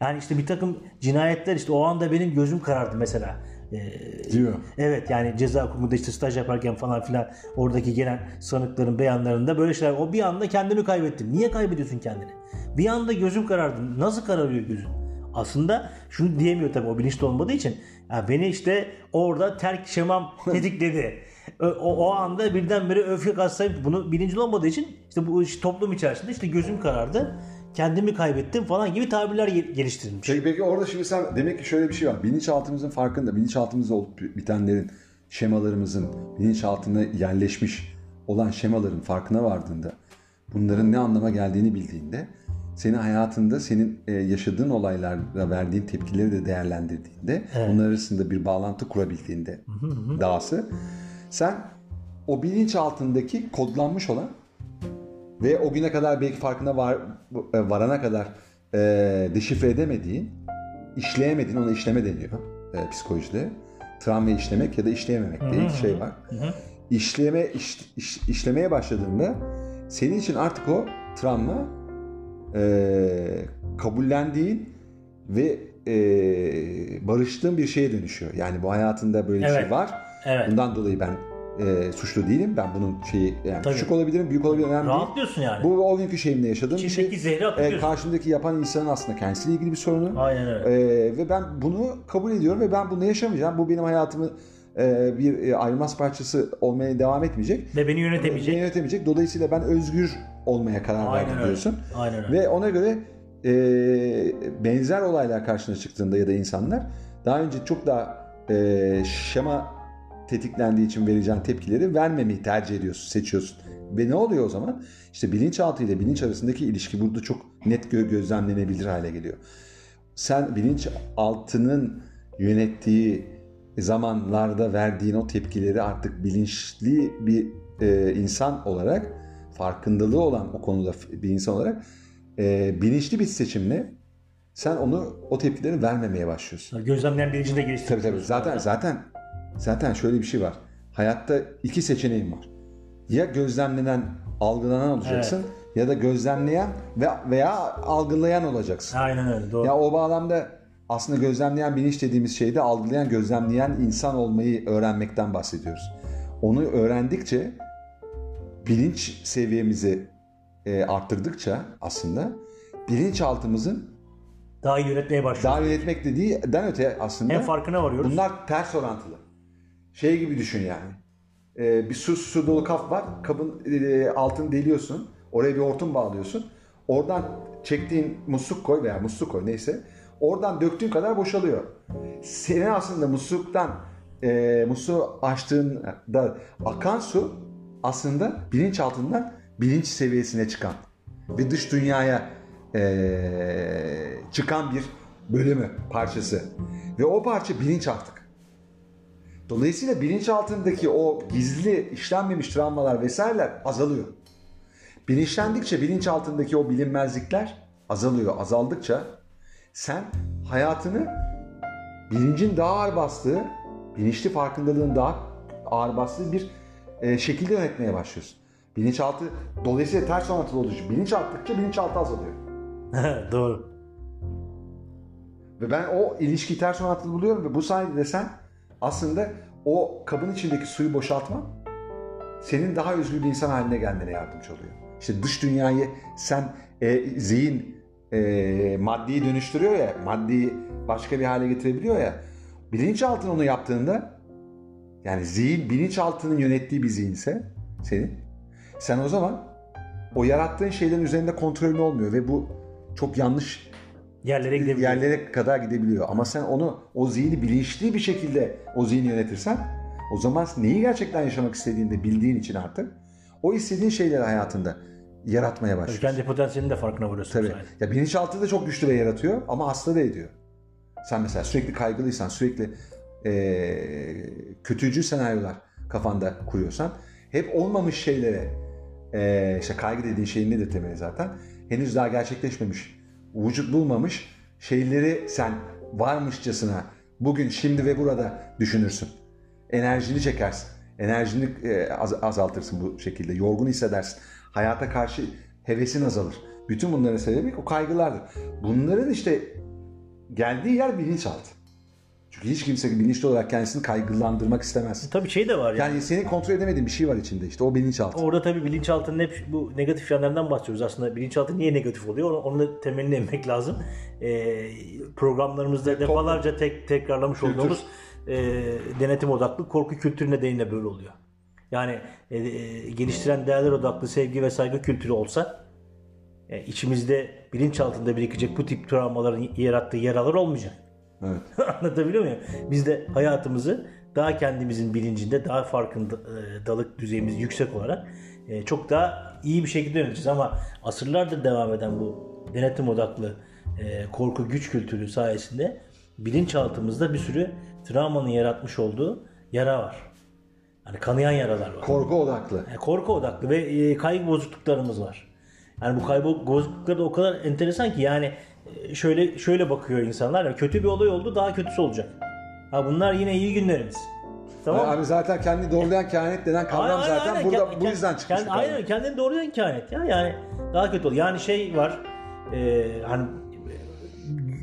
Yani işte bir takım cinayetler işte o anda benim gözüm karardı mesela. Ee, Diyor. Evet yani ceza hukukunda işte staj yaparken falan filan oradaki gelen sanıkların beyanlarında böyle şeyler. O bir anda kendimi kaybettim. Niye kaybediyorsun kendini? Bir anda gözüm karardı. Nasıl kararıyor gözün? Aslında şunu diyemiyor tabii o bilinçli olmadığı için. Ya beni işte orada terk şemam (laughs) tetikledi. o, o anda birdenbire öfke katsayıp bunu bilinçli olmadığı için işte bu toplum içerisinde işte gözüm karardı kendimi kaybettim falan gibi tabirler geliştirilmiş. Peki, peki orada şimdi sen demek ki şöyle bir şey var. Bilinçaltımızın farkında, bilinçaltımızda olup bitenlerin, şemalarımızın bilinçaltına yerleşmiş olan şemaların farkına vardığında, bunların ne anlama geldiğini bildiğinde, seni hayatında senin e, yaşadığın olaylarda verdiğin tepkileri de değerlendirdiğinde, evet. bunlar arasında bir bağlantı kurabildiğinde dahası, sen o bilinçaltındaki kodlanmış olan ve o güne kadar belki farkına var, e, varana kadar e, deşifre edemediğin, işleyemediğin, ona işleme deniyor e, psikolojide. Travma işlemek ya da işleyememek diye iki şey var. Hı İşleme iş, iş, işlemeye başladığında senin için artık o travma e, kabullendiğin ve e, barıştığın bir şeye dönüşüyor. Yani bu hayatında böyle evet. bir şey var. Evet. Bundan dolayı ben e, suçlu değilim. Ben bunun şeyi yani Tabii. küçük olabilirim, büyük olabilirim. Önemli Rahatlıyorsun yani. Bu o günkü şeyimle yaşadığım bir şey. zehri E, karşımdaki yapan insanın aslında kendisiyle ilgili bir sorunu. Aynen öyle. E, ve ben bunu kabul ediyorum ve ben bunu yaşamayacağım. Bu benim hayatımı e, bir e, ayrılmaz parçası olmaya devam etmeyecek. Ve beni yönetemeyecek. Beni yönetemeyecek. Dolayısıyla ben özgür olmaya karar Aynen verdim diyorsun. Aynen öyle. Ve ona göre e, benzer olaylar karşına çıktığında ya da insanlar daha önce çok daha e, şema tetiklendiği için vereceğin tepkileri vermemeyi tercih ediyorsun, seçiyorsun. Ve ne oluyor o zaman? İşte bilinçaltı ile bilinç arasındaki ilişki burada çok net gö- gözlemlenebilir hale geliyor. Sen bilinçaltının yönettiği zamanlarda verdiğin o tepkileri artık bilinçli bir e, insan olarak farkındalığı olan o konuda bir insan olarak e, bilinçli bir seçimle sen onu o tepkileri vermemeye başlıyorsun. Gözlemleyen bilincinde geliştiriyorsun. Tabii tabii. Zaten zaten Zaten şöyle bir şey var. Hayatta iki seçeneğin var. Ya gözlemlenen, algılanan olacaksın evet. ya da gözlemleyen ve veya algılayan olacaksın. Aynen öyle. Doğru. Ya o bağlamda aslında gözlemleyen bilinç dediğimiz şeyde algılayan, gözlemleyen insan olmayı öğrenmekten bahsediyoruz. Onu öğrendikçe bilinç seviyemizi e, arttırdıkça aslında bilinçaltımızın Daha iyi yönetmeye başlıyoruz. daha yönetmek dediğinden öte aslında Hem farkına varıyoruz. bunlar ters orantılı. Şey gibi düşün yani. E, bir su, su dolu kap var. Kabın e, altını deliyorsun. Oraya bir hortum bağlıyorsun. Oradan çektiğin musluk koy veya musluk koy neyse. Oradan döktüğün kadar boşalıyor. Senin aslında musluktan e, musluğu açtığında akan su aslında bilinç altından bilinç seviyesine çıkan ve dış dünyaya e, çıkan bir bölümü, parçası. Ve o parça bilinç artık. Dolayısıyla bilinç altındaki o gizli işlenmemiş travmalar vesaireler azalıyor. Bilinçlendikçe bilinç altındaki o bilinmezlikler azalıyor. Azaldıkça sen hayatını bilincin daha ağır bastığı, bilinçli farkındalığın daha ağır bastığı bir e, şekilde yönetmeye başlıyorsun. Bilinçaltı dolayısıyla ters orantılı olduğu için bilinç arttıkça bilinçaltı azalıyor. (laughs) Doğru. Ve ben o ilişkiyi ters orantılı buluyorum ve bu sayede de sen aslında o kabın içindeki suyu boşaltman senin daha özgür bir insan haline gelmene yardımcı oluyor. İşte dış dünyayı sen e, zihin e, maddiyi dönüştürüyor ya, maddiyi başka bir hale getirebiliyor ya. Bilinçaltın onu yaptığında yani zihin bilinçaltının yönettiği bir zihinse senin sen o zaman o yarattığın şeylerin üzerinde kontrolün olmuyor ve bu çok yanlış Yerlere gidebiliyor. yerlere kadar gidebiliyor. Ama sen onu o zihni bilinçli bir şekilde o zihni yönetirsen o zaman neyi gerçekten yaşamak istediğini de bildiğin için artık o istediğin şeyleri hayatında yaratmaya başlıyorsun. kendi potansiyelinin de farkına varıyorsun. Tabii. sayede. Ya bilinçaltı da çok güçlü ve yaratıyor ama hasta da ediyor. Sen mesela sürekli kaygılıysan, sürekli eee kötücül senaryolar kafanda kuruyorsan hep olmamış şeylere eee işte kaygı dediğin şeyin nedir temeli zaten? Henüz daha gerçekleşmemiş, vücut bulmamış şeyleri sen varmışçasına bugün, şimdi ve burada düşünürsün. Enerjini çekersin. Enerjini az- azaltırsın bu şekilde. Yorgun hissedersin. Hayata karşı hevesin azalır. Bütün bunların sebebi o kaygılardır. Bunların işte geldiği yer bilinçaltı. Hiç kimse bilinçli olarak kendisini kaygılandırmak istemez. Tabii şey de var yani. Yani senin kontrol edemediğin bir şey var içinde işte o bilinçaltı. Orada tabii bilinçaltının hep bu negatif yanlarından bahsediyoruz. Aslında bilinçaltı niye negatif oluyor? Onu, da temelini (laughs) emmek lazım. Ee, programlarımızda defalarca tek, tekrarlamış Kültür. olduğumuz e, denetim odaklı korku kültürü nedeniyle böyle oluyor. Yani e, e, geliştiren değerler odaklı sevgi ve saygı kültürü olsa e, içimizde bilinçaltında birikecek bu tip travmaların yarattığı yaralar olmayacak. Evet. (laughs) Anlatabiliyor muyum? Biz de hayatımızı daha kendimizin bilincinde, daha farkındalık düzeyimiz yüksek olarak e, çok daha iyi bir şekilde yöneteceğiz. Ama asırlardır devam eden bu denetim odaklı e, korku güç kültürü sayesinde bilinçaltımızda bir sürü travmanın yaratmış olduğu yara var. Yani kanayan yaralar var. Korku odaklı. Yani korku odaklı ve e, kaygı bozukluklarımız var. Yani bu kaygı bozuklukları da o kadar enteresan ki yani e, şöyle şöyle bakıyor insanlar. Yani kötü bir olay oldu daha kötüsü olacak. Ha bunlar yine iyi günlerimiz. Tamam mı? Abi zaten kendini doğrulayan kehanet denen kavram Aynen, zaten aynen. burada Kend- bu yüzden çıkmış. kend- aynen kendini doğrudan kehanet ya. Yani daha kötü oldu. Yani şey var. E, hani e,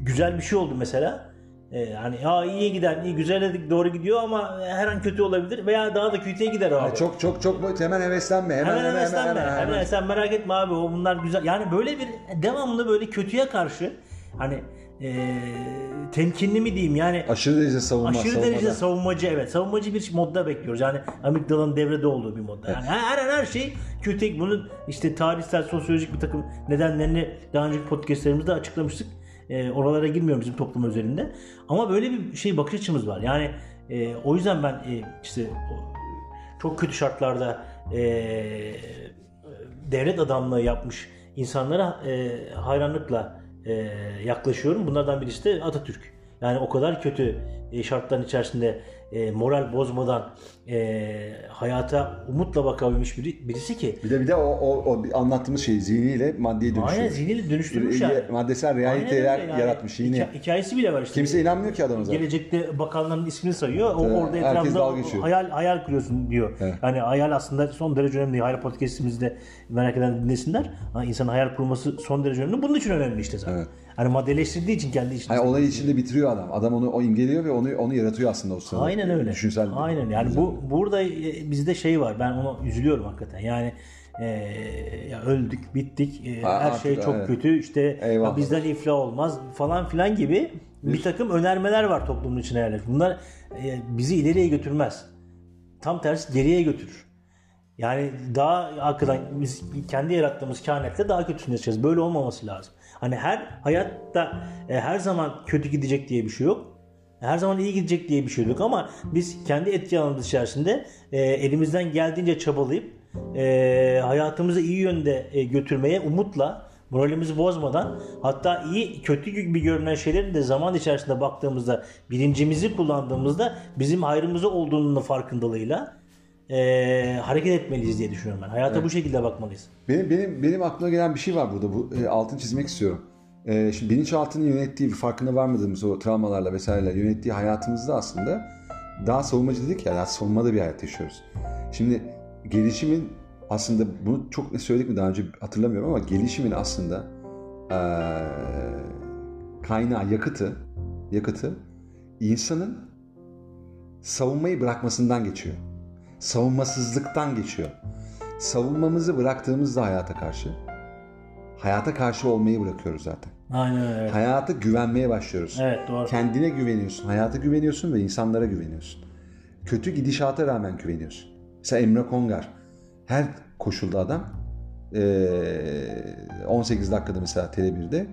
güzel bir şey oldu mesela. E, hani ya iyiye giden, iyi güzele doğru gidiyor ama her an kötü olabilir veya daha da kötüye gider abi. Yani çok çok çok hemen heveslenme. Hemen Hemen hemen hemen heveslenme. hemen. Hemen, sen merak etme abi o bunlar güzel. Yani böyle bir devamlı böyle kötüye karşı hani e, temkinli mi diyeyim yani Aşırı derece savunma. aşırı savunmada. derece savunmacı evet. Savunmacı bir modda bekliyoruz. Yani amigdalanın devrede olduğu bir modda. Yani her, her, her şey kötü. Bunun işte tarihsel, sosyolojik bir takım nedenlerini daha önceki podcastlerimizde açıklamıştık. E, oralara girmiyorum bizim toplum özelinde. Ama böyle bir şey bakış açımız var. Yani e, o yüzden ben e, işte çok kötü şartlarda e, devlet adamlığı yapmış insanlara e, hayranlıkla e, yaklaşıyorum. Bunlardan birisi de Atatürk. Yani o kadar kötü e, şartların içerisinde e, moral bozmadan e, hayata umutla bakabilmiş biri, birisi ki. Bir de bir de o, o, o anlattığımız şey zihniyle maddeye dönüşüyor. Aynen zihniyle dönüştürmüş yani. Maddesel realiteler yani. yaratmış yine. Hika- hikayesi bile var işte. Kimse inanmıyor ki adama zaten. Gelecekte bakanların ismini sayıyor. O orada etrafında hayal hayal kuruyorsun diyor. Evet. Yani hayal aslında son derece önemli. Hayal podcast'imizde merak eden dinlesinler. Ha, insanın hayal kurması son derece önemli. Bunun için önemli işte zaten. Evet. Hani maddeleştirdiği için kendi işini. Hayır, olayı içinde bitiriyor adam. Adam onu o imgeliyor ve onu onu yaratıyor aslında o sırada. Aynen öyle. Düşünsel. Aynen yani bu burada e, bizde şey var. Ben ona üzülüyorum hakikaten. Yani e, ya öldük, bittik. e, Ha, her şey çok evet. kötü. İşte Eyvallah. bizden iflah olmaz falan filan gibi bir takım önermeler var toplumun içine yerleşmiş. Bunlar e, bizi ileriye götürmez. Tam tersi geriye götürür. Yani daha hakikaten biz kendi yarattığımız kainatle daha kötüsünü yaşayacağız. Böyle olmaması lazım. Hani her hayatta e, her zaman kötü gidecek diye bir şey yok. Her zaman iyi gidecek diye bir şey yok ama biz kendi etki alanımız içerisinde e, elimizden geldiğince çabalayıp e, hayatımızı iyi yönde e, götürmeye umutla moralimizi bozmadan hatta iyi kötü gibi görünen şeylerin de zaman içerisinde baktığımızda bilincimizi kullandığımızda bizim hayrımıza olduğunun farkındalığıyla e, hareket etmeliyiz diye düşünüyorum ben. Hayata bu şekilde bakmalıyız. Benim benim benim aklıma gelen bir şey var burada. Bu e, altını çizmek istiyorum. E, şimdi bilinçaltının yönettiği, farkına varmadığımız o travmalarla vesaireyle yönettiği hayatımızda aslında daha savunmacı dedik ya, daha savunmada bir hayat yaşıyoruz. Şimdi gelişimin aslında bunu çok ne söyledik mi daha önce hatırlamıyorum ama gelişimin aslında e, kaynağı, yakıtı, yakıtı insanın savunmayı bırakmasından geçiyor. Savunmasızlıktan geçiyor. Savunmamızı bıraktığımızda hayata karşı hayata karşı olmayı bırakıyoruz zaten. Aynen öyle. Hayata güvenmeye başlıyoruz. Evet doğru. Kendine güveniyorsun, hayata güveniyorsun ve insanlara güveniyorsun. Kötü gidişata rağmen güveniyorsun. Mesela Emre Kongar her koşulda adam eee, 18 dakikada mesela Tele1'de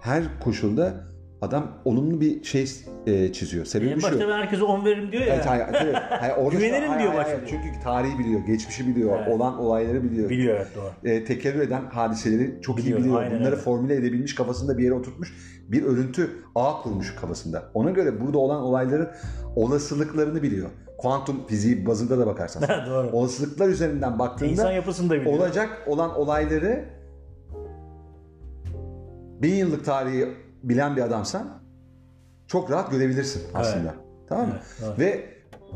her koşulda adam olumlu bir şey eee, çiziyor. Sebebi En başta ben herkese 10 veririm diyor ya. Evet, hayır, hayır, hayır, orada (laughs) Güvenirim hayır, diyor başta. Çünkü tarihi biliyor, geçmişi biliyor, Evet. olan olayları biliyor. Biliyor evet doğru. E, tekerrür eden hadiseleri çok Biliyor, iyi biliyor. aynen Bunları öyle. formüle edebilmiş, kafasında bir yere oturtmuş. Bir örüntü ağ kurmuş kafasında. Ona göre burada olan olayların olasılıklarını biliyor. Kuantum fiziği bazında da bakarsan. (laughs) doğru. Olasılıklar üzerinden baktığında İnsan yapısını da biliyor. olacak olan olayları bin yıllık tarihi bilen bir adamsan çok rahat görebilirsin aslında. Tamam mı? Evet, evet. Ve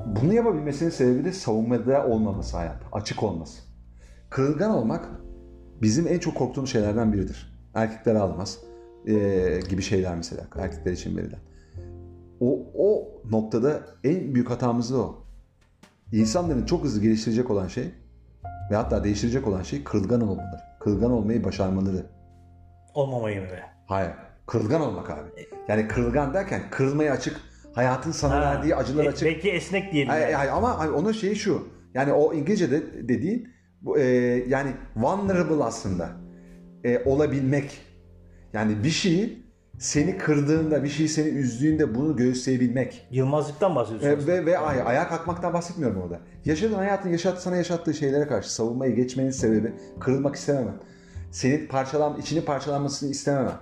bunu yapabilmesinin sebebi de savunmada olmaması hayat. Açık olması. Kırılgan olmak bizim en çok korktuğumuz şeylerden biridir. Erkekler almaz ee, gibi şeyler mesela. Erkekler için verilen. O, o noktada en büyük hatamız da o. İnsanların çok hızlı geliştirecek olan şey ve hatta değiştirecek olan şey kırılgan olmaları. Kırılgan olmayı başarmaları. Olmamayı mı? Hayır. Kırılgan olmak abi. Yani kırılgan derken kırılmaya açık, hayatın sana Ha, verdiği acılar e, açık. Belki esnek diyelim. Hayır, yani. hayır, ama hayır, onun şeyi şu. Yani o İngilizce'de dediğin bu, e, yani vulnerable aslında. E, olabilmek. Yani bir şeyi seni kırdığında, bir şeyi seni üzdüğünde bunu göğüsleyebilmek. Yılmazlıktan bahsediyorsunuz. E, ve ve ay, ayağa kalkmaktan bahsetmiyorum orada. Yaşadığın hayatın yaşat, sana yaşattığı şeylere karşı savunmayı geçmenin sebebi kırılmak istememen. Senin parçalan, içini parçalanmasını istememen.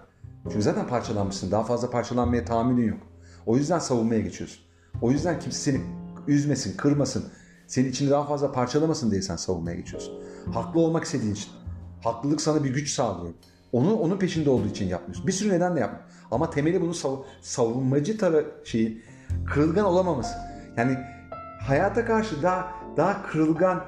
Çünkü zaten parçalanmışsın. Daha fazla parçalanmaya tahammülün yok. O yüzden savunmaya geçiyorsun. O yüzden kimse seni üzmesin, kırmasın. Senin içini daha fazla parçalamasın diye sen savunmaya geçiyorsun. Haklı olmak istediğin için. Haklılık sana bir güç sağlıyor. Onu onun peşinde olduğu için yapmıyorsun. Bir sürü nedenle yapmıyor. Ama temeli bunu sav- savunmacı tarafı şeyi kırılgan olamaması. Yani hayata karşı daha daha kırılgan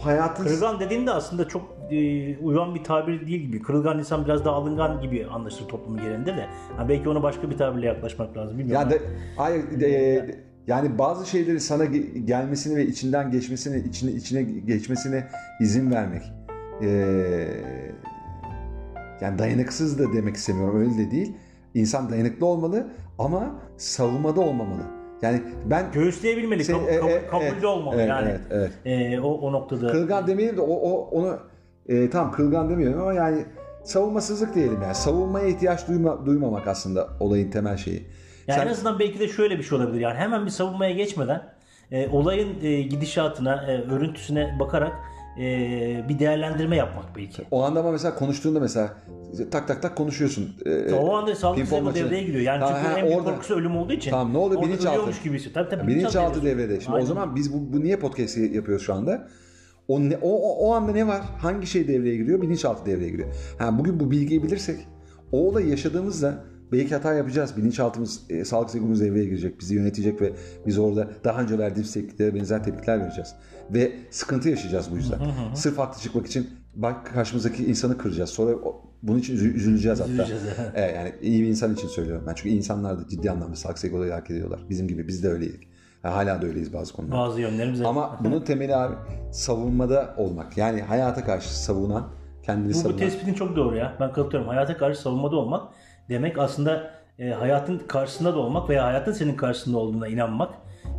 hayatın Kırılgan dediğinde aslında çok e, uyuyan bir tabir değil gibi. Kırılgan insan biraz daha alıngan gibi anlaşılır toplumun genelinde de. Ha, belki ona başka bir tabirle yaklaşmak lazım. Bilmiyorum. Ya de, hayır, de- yani bazı şeyleri sana ge- gelmesini ve içinden geçmesini, içine içine geçmesine izin vermek. Ee, yani dayanıksız da demek istemiyorum öyle de değil. İnsan dayanıklı olmalı ama savunmada olmamalı. Yani ben Göğüsleyebilmeli, Sen- kab- e- kab- e- kabulde evet, olmalı evet, yani. evet, evet. E, o, o noktada. kırılgan demeyelim de o, o onu e, tam kırılgan demiyorum ama yani savunmasızlık diyelim yani. Savunmaya ihtiyaç duyma, duymamak aslında olayın temel şeyi. Yani Sen- en azından belki de şöyle bir şey olabilir. Yani hemen bir savunmaya geçmeden e, olayın e, gidişatına, e, örüntüsüne bakarak e, bir değerlendirme yapmak belki. O anda ama mesela konuştuğunda mesela tak tak tak konuşuyorsun. Ee, o anda sağlık sistemi devreye giriyor. Yani Tamam, çünkü ha, en büyük orada- korkusu ölüm olduğu için. Tamam ne oluyor? Bilinçaltı. gibi hissediyor. Tabii tabii Bilinçaltı devreye devrede. Şimdi Aynen. o zaman biz bu, bu niye podcast yapıyoruz şu anda? O, ne, o, o, o anda ne var? Hangi şey devreye giriyor? Bilinçaltı devreye giriyor. Ha, bugün bu bilgiyi bilirsek o olayı yaşadığımızda belki hata yapacağız. Bilinçaltımız, e, sağlık sigortamız devreye girecek. Bizi yönetecek ve biz orada daha önce verdiğimiz tepkiklere benzer tepkiler vereceğiz. Ve sıkıntı yaşayacağız bu yüzden. Sırf haklı çıkmak için bak karşımızdaki insanı kıracağız. Sonra bunun için üzü- üzüleceğiz hatta. Üzüleceğiz, evet. Yani iyi bir insan için söylüyorum ben. Çünkü insanlar da ciddi anlamda sağlık sigortayı hak ediyorlar. Bizim gibi biz de öyleydik. Ha, hala da öyleyiz bazı konularda. Bazı yönlerimiz Ama (laughs) bunun temeli abi savunmada olmak. Yani hayata karşı savunan, kendini Bu, bu savunan. tespitin çok doğru ya. Ben katılıyorum. Hayata karşı savunmada olmak demek aslında e, hayatın karşısında da olmak veya hayatın senin karşısında olduğuna inanmak.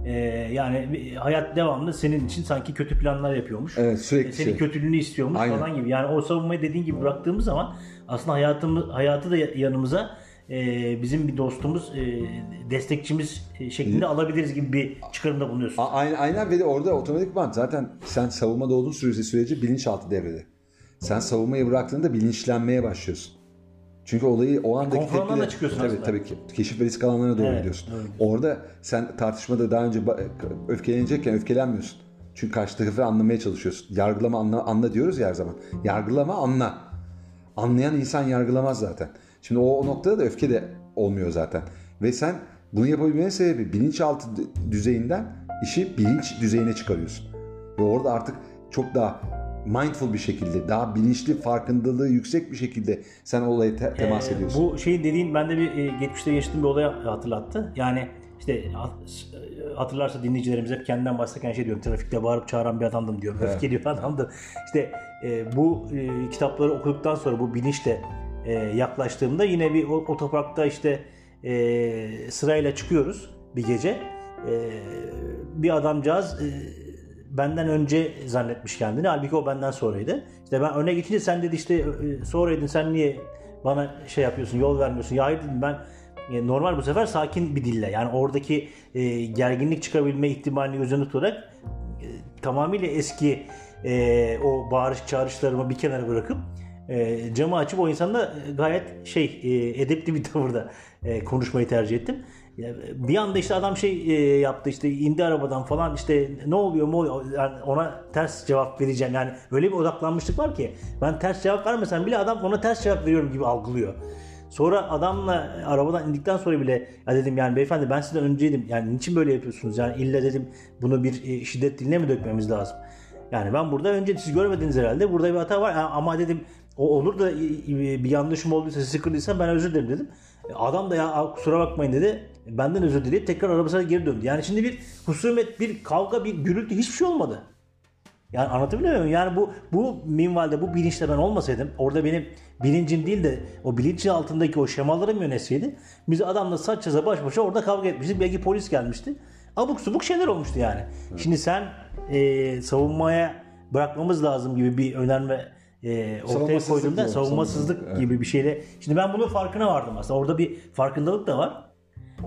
E, yani hayat devamlı senin için sanki kötü planlar yapıyormuş. Evet sürekli E, senin şey. kötülüğünü istiyormuş Aynen. falan gibi. Yani o savunmayı dediğin gibi bıraktığımız zaman aslında hayatımız hayatı da yanımıza e, bizim bir dostumuz, e, destekçimiz e, şeklinde alabiliriz gibi bir çıkarımda bulunuyorsun. A- Aynen, aynen ve de orada otomatikman zaten sen savunmada olduğun sürece sürece bilinçaltı devrede. Sen savunmayı bıraktığında bilinçlenmeye başlıyorsun. Çünkü olayı o andaki konfor alanına tepkiler- da çıkıyorsun tabii, aslında. Tabii ki. Keşif ve risk alanlarına doğru Evet, gidiyorsun. doğru. Orada sen tartışmada daha önce ba- öfkelenecekken öfkelenmiyorsun. Çünkü karşı tarafı anlamaya çalışıyorsun. Yargılama anla, anla diyoruz ya her zaman. Yargılama anla. Anlayan insan yargılamaz zaten. Şimdi o, o noktada da öfke de olmuyor zaten. Ve sen bunu yapabilmenin sebebi bilinçaltı düzeyinden işi bilinç düzeyine çıkarıyorsun. Ve orada artık çok daha mindful bir şekilde, daha bilinçli, farkındalığı yüksek bir şekilde sen olaya te- temas Ee, ediyorsun. Bu şey dediğin bende bir e, geçmişte yaşadığım bir olay hatırlattı. Yani işte e, hatırlarsa dinleyicilerimiz hep kendinden bahsederken şey diyorum. Trafikte bağırıp çağıran bir adamdım diyorum. Evet. Öfkeli bir adamdım. İşte e, bu e, kitapları okuduktan sonra bu bilinçle e, yaklaştığımda yine bir otoparkta işte e, sırayla çıkıyoruz bir gece. E, bir adamcağız e, benden önce zannetmiş kendini. Halbuki o benden sonraydı. İşte ben öne geçince sen dedi işte e, sonraydın sen niye bana şey yapıyorsun yol vermiyorsun. Ya dedim ben e, normal bu sefer sakin bir dille yani oradaki e, gerginlik çıkabilme ihtimalini göz önüne tutarak e, tamamıyla eski e, o bağırış çağrışlarımı bir kenara bırakıp e, camı açıp o insanla gayet şey e, edepli bir tavırda e, konuşmayı tercih ettim. Bir anda işte adam şey e, yaptı işte indi arabadan falan işte ne oluyor mu yani ona ters cevap vereceğim yani öyle bir odaklanmışlık var ki ben ters cevap vermesem bile adam ona ters cevap veriyorum gibi algılıyor. Sonra adamla arabadan indikten sonra bile ya dedim yani beyefendi ben sizden önceydim yani niçin böyle yapıyorsunuz yani illa dedim bunu bir e, şiddet diline mi dökmemiz lazım? Yani ben burada önce siz görmediniz herhalde burada bir hata var Ya ama dedim o olur da e, e, bir yanlışım olduysa sizi kırdıysam ben özür dilerim dedim. E, Adam da ya "Aa, kusura bakmayın dedi. Benden özür dileyip tekrar arabasına geri döndü. Yani şimdi bir husumet, bir kavga, bir gürültü hiçbir şey olmadı. Yani anlatabiliyor muyum? Yani bu bu minvalde bu bilinçle ben olmasaydım orada benim bilincim değil de o bilincin altındaki o şemalarım yönetseydi biz adamla saç yaza baş başa orada kavga etmiştik. Belki polis gelmişti. Abuk subuk şeyler olmuştu yani. Şimdi sen e, savunmaya bırakmamız lazım gibi bir önerme e, ortaya koyduğumda savunmasızlık, evet. gibi bir şeyle. Şimdi ben bunun farkına vardım aslında. Orada bir farkındalık da var.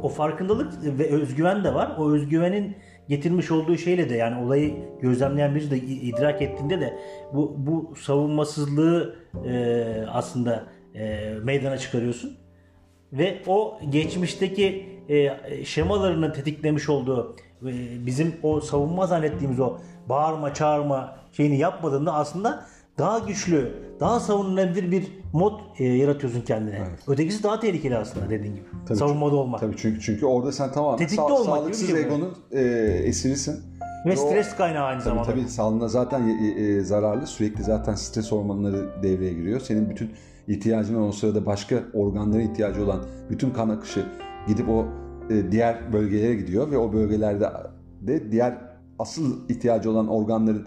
O farkındalık ve özgüven de var. O özgüvenin getirmiş olduğu şeyle de yani olayı gözlemleyen biri de idrak ettiğinde de bu bu savunmasızlığı e, aslında e, meydana çıkarıyorsun. Ve o geçmişteki e, şemalarını tetiklemiş olduğu e, bizim o savunma zannettiğimiz o bağırma çağırma şeyini yapmadığında aslında daha güçlü, daha savunulabilir bir mod e, yaratıyorsun kendine. Ötekisi daha tehlikeli aslında dediğin gibi. Tabii Savunmada olmak. Tabii çünkü çünkü orada sen tamamen Tetikte sa- olmak gibi sağlıksız bir şey bu. egonun e, esirisin. Ve o- stres kaynağı aynı Tabii zamanda. tabii sağlığına zaten e, e, zararlı. Sürekli zaten stres hormonları devreye giriyor. Senin bütün ihtiyacın o sırada başka organlara ihtiyacı olan bütün kan akışı gidip o e, diğer bölgelere gidiyor ve o bölgelerde de diğer asıl ihtiyacı olan organların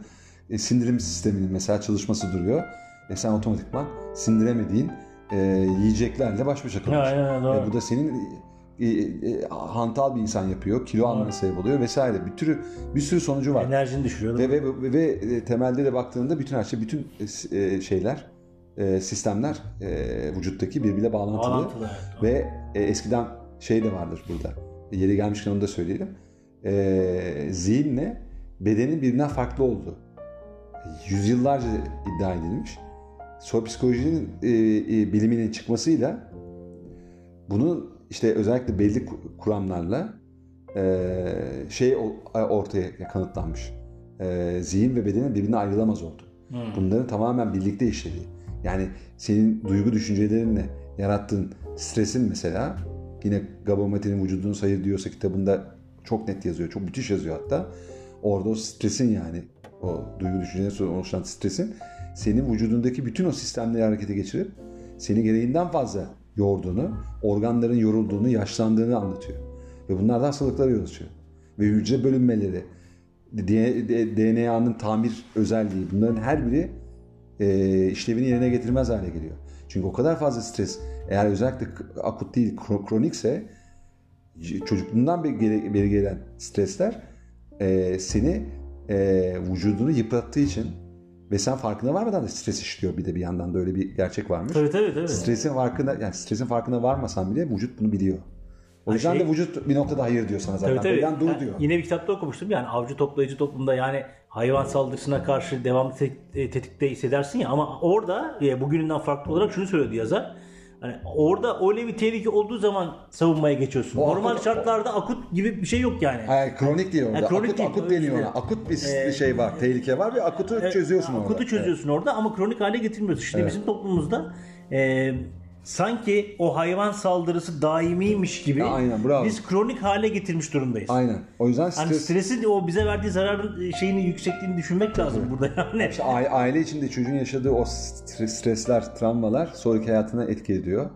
e, sindirim sisteminin mesela çalışması duruyor. E sen otomatikman sindiremediğin e, yiyeceklerle baş başa kalıyorsun. Aynen, doğru. E, bu da senin e, e, hantal bir insan yapıyor, kilo almana sebep oluyor vesaire. Bir türü bir sürü sonucu var. Enerjini düşürüyor. Ve, ve, ve, ve e, temelde de baktığında bütün her şey, bütün e, e, şeyler, e, sistemler e, vücuttaki birbiriyle bağlantılı. Bağlantılı, evet. Ve e, eskiden şey de vardır burada. Yeri gelmişken onu da söyleyelim. E, zihinle bedenin birbirinden farklı olduğu. Yüzyıllarca iddia edilmiş. Soy psikolojinin e, e, biliminin çıkmasıyla bunun işte özellikle belli kuramlarla e, şey ortaya kanıtlanmış. E, zihin ve bedenin birbirine ayrılamaz oldu. Hmm. Bunların tamamen birlikte işlediği. Yani senin duygu düşüncelerinle yarattığın stresin mesela yine Gabomete'nin vücudunu sayır diyorsa kitabında çok net yazıyor. Çok müthiş yazıyor hatta. Orada o stresin yani o duygu düşünceleri oluşan stresin senin vücudundaki bütün o sistemleri harekete geçirip seni gereğinden fazla yorduğunu, organların yorulduğunu, yaşlandığını anlatıyor. Ve bunlar da hastalıklara yol açıyor. Ve hücre bölünmeleri, DNA'nın tamir özelliği bunların her biri e, işlevini yerine getirmez hale geliyor. Çünkü o kadar fazla stres eğer özellikle akut değil kronikse çocukluğundan beri gelen stresler e, seni e, vücudunu yıprattığı için ve sen farkına varmadan da stres işliyor bir de bir yandan da öyle bir gerçek varmış. Tabii tabii tabii. Stresin farkında yani stresin farkına varmasan bile vücut bunu biliyor. O yüzden şey, de vücut bir noktada hayır diyor sana zaten. Tabii, tabii. dur yani, diyor. Yine bir kitapta okumuştum yani avcı toplayıcı toplumda yani hayvan saldırısına karşı devamlı e, tetikte hissedersin ya ama orada e, bugününden farklı olarak şunu söyledi yazar. Hani orada öyle bir tehlike olduğu zaman savunmaya geçiyorsun. O Normal akut, şartlarda akut gibi bir şey yok yani. Hayır, kronik değil orada. Yani kronik akut, değil, akut deniyor ona. Akut bir ee, şey var, tehlike var ve akutu e, çözüyorsun akutu orada. Akutu çözüyorsun evet. orada ama kronik hale getirmiyorsun. Şimdi evet. bizim toplumumuzda e, sanki o hayvan saldırısı daimiymiş gibi ya, aynen, bravo. biz kronik hale getirmiş durumdayız. Aynen. O yüzden stres... Yani stresin o bize verdiği zararın şeyini yüksekliğini düşünmek lazım Tabii. burada yani. İşte aile içinde çocuğun yaşadığı o stresler, travmalar sonraki hayatına etki ediyor.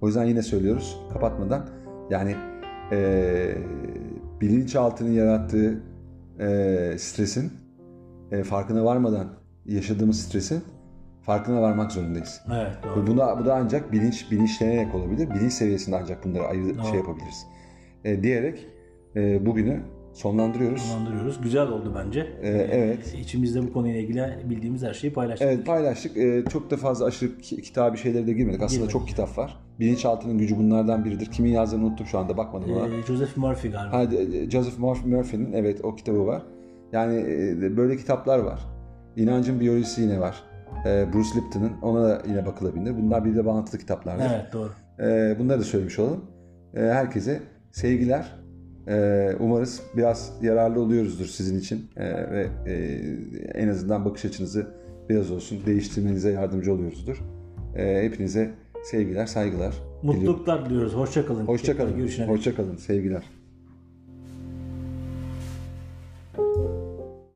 O yüzden yine söylüyoruz kapatmadan yani e, bilinçaltının yarattığı e, stresin e, farkına varmadan yaşadığımız stresin farkına varmak zorundayız. Evet, doğru. Bu da, bu da ancak bilinç bilinçlenerek olabilir. Bilinç seviyesinde ancak bunları ayır, şey yapabiliriz. E, diyerek e, bugünü sonlandırıyoruz. Sonlandırıyoruz. Güzel oldu bence. Ee, evet. İçimizde bu konuyla ilgili bildiğimiz her şeyi paylaştık. Evet paylaştık. Ee, çok da fazla aşırı kitabı şeylere de girmedik. Aslında Girmedik. çok kitap var. Bilinçaltının gücü bunlardan biridir. Kimin yazdığını unuttum şu anda bakmadım ona. Ee, Joseph Murphy galiba. Ha, Joseph Murphy'nin evet o kitabı var. Yani e, böyle kitaplar var. İnancın biyolojisi yine var. Ee, Bruce Lipton'ın ona da yine bakılabilir. Bunlar bir de bağlantılı kitaplardır. Evet doğru. Ee, bunları da söylemiş olalım. Herkese sevgiler. Ee, umarız biraz yararlı oluyoruzdur sizin için ee, ve e, en azından bakış açınızı biraz olsun değiştirmenize yardımcı oluyoruzdur. Ee, hepinize sevgiler, saygılar. Mutluluklar diliyoruz. Hoşçakalın. Hoşçakalın. Hoşçakalın. Sevgiler.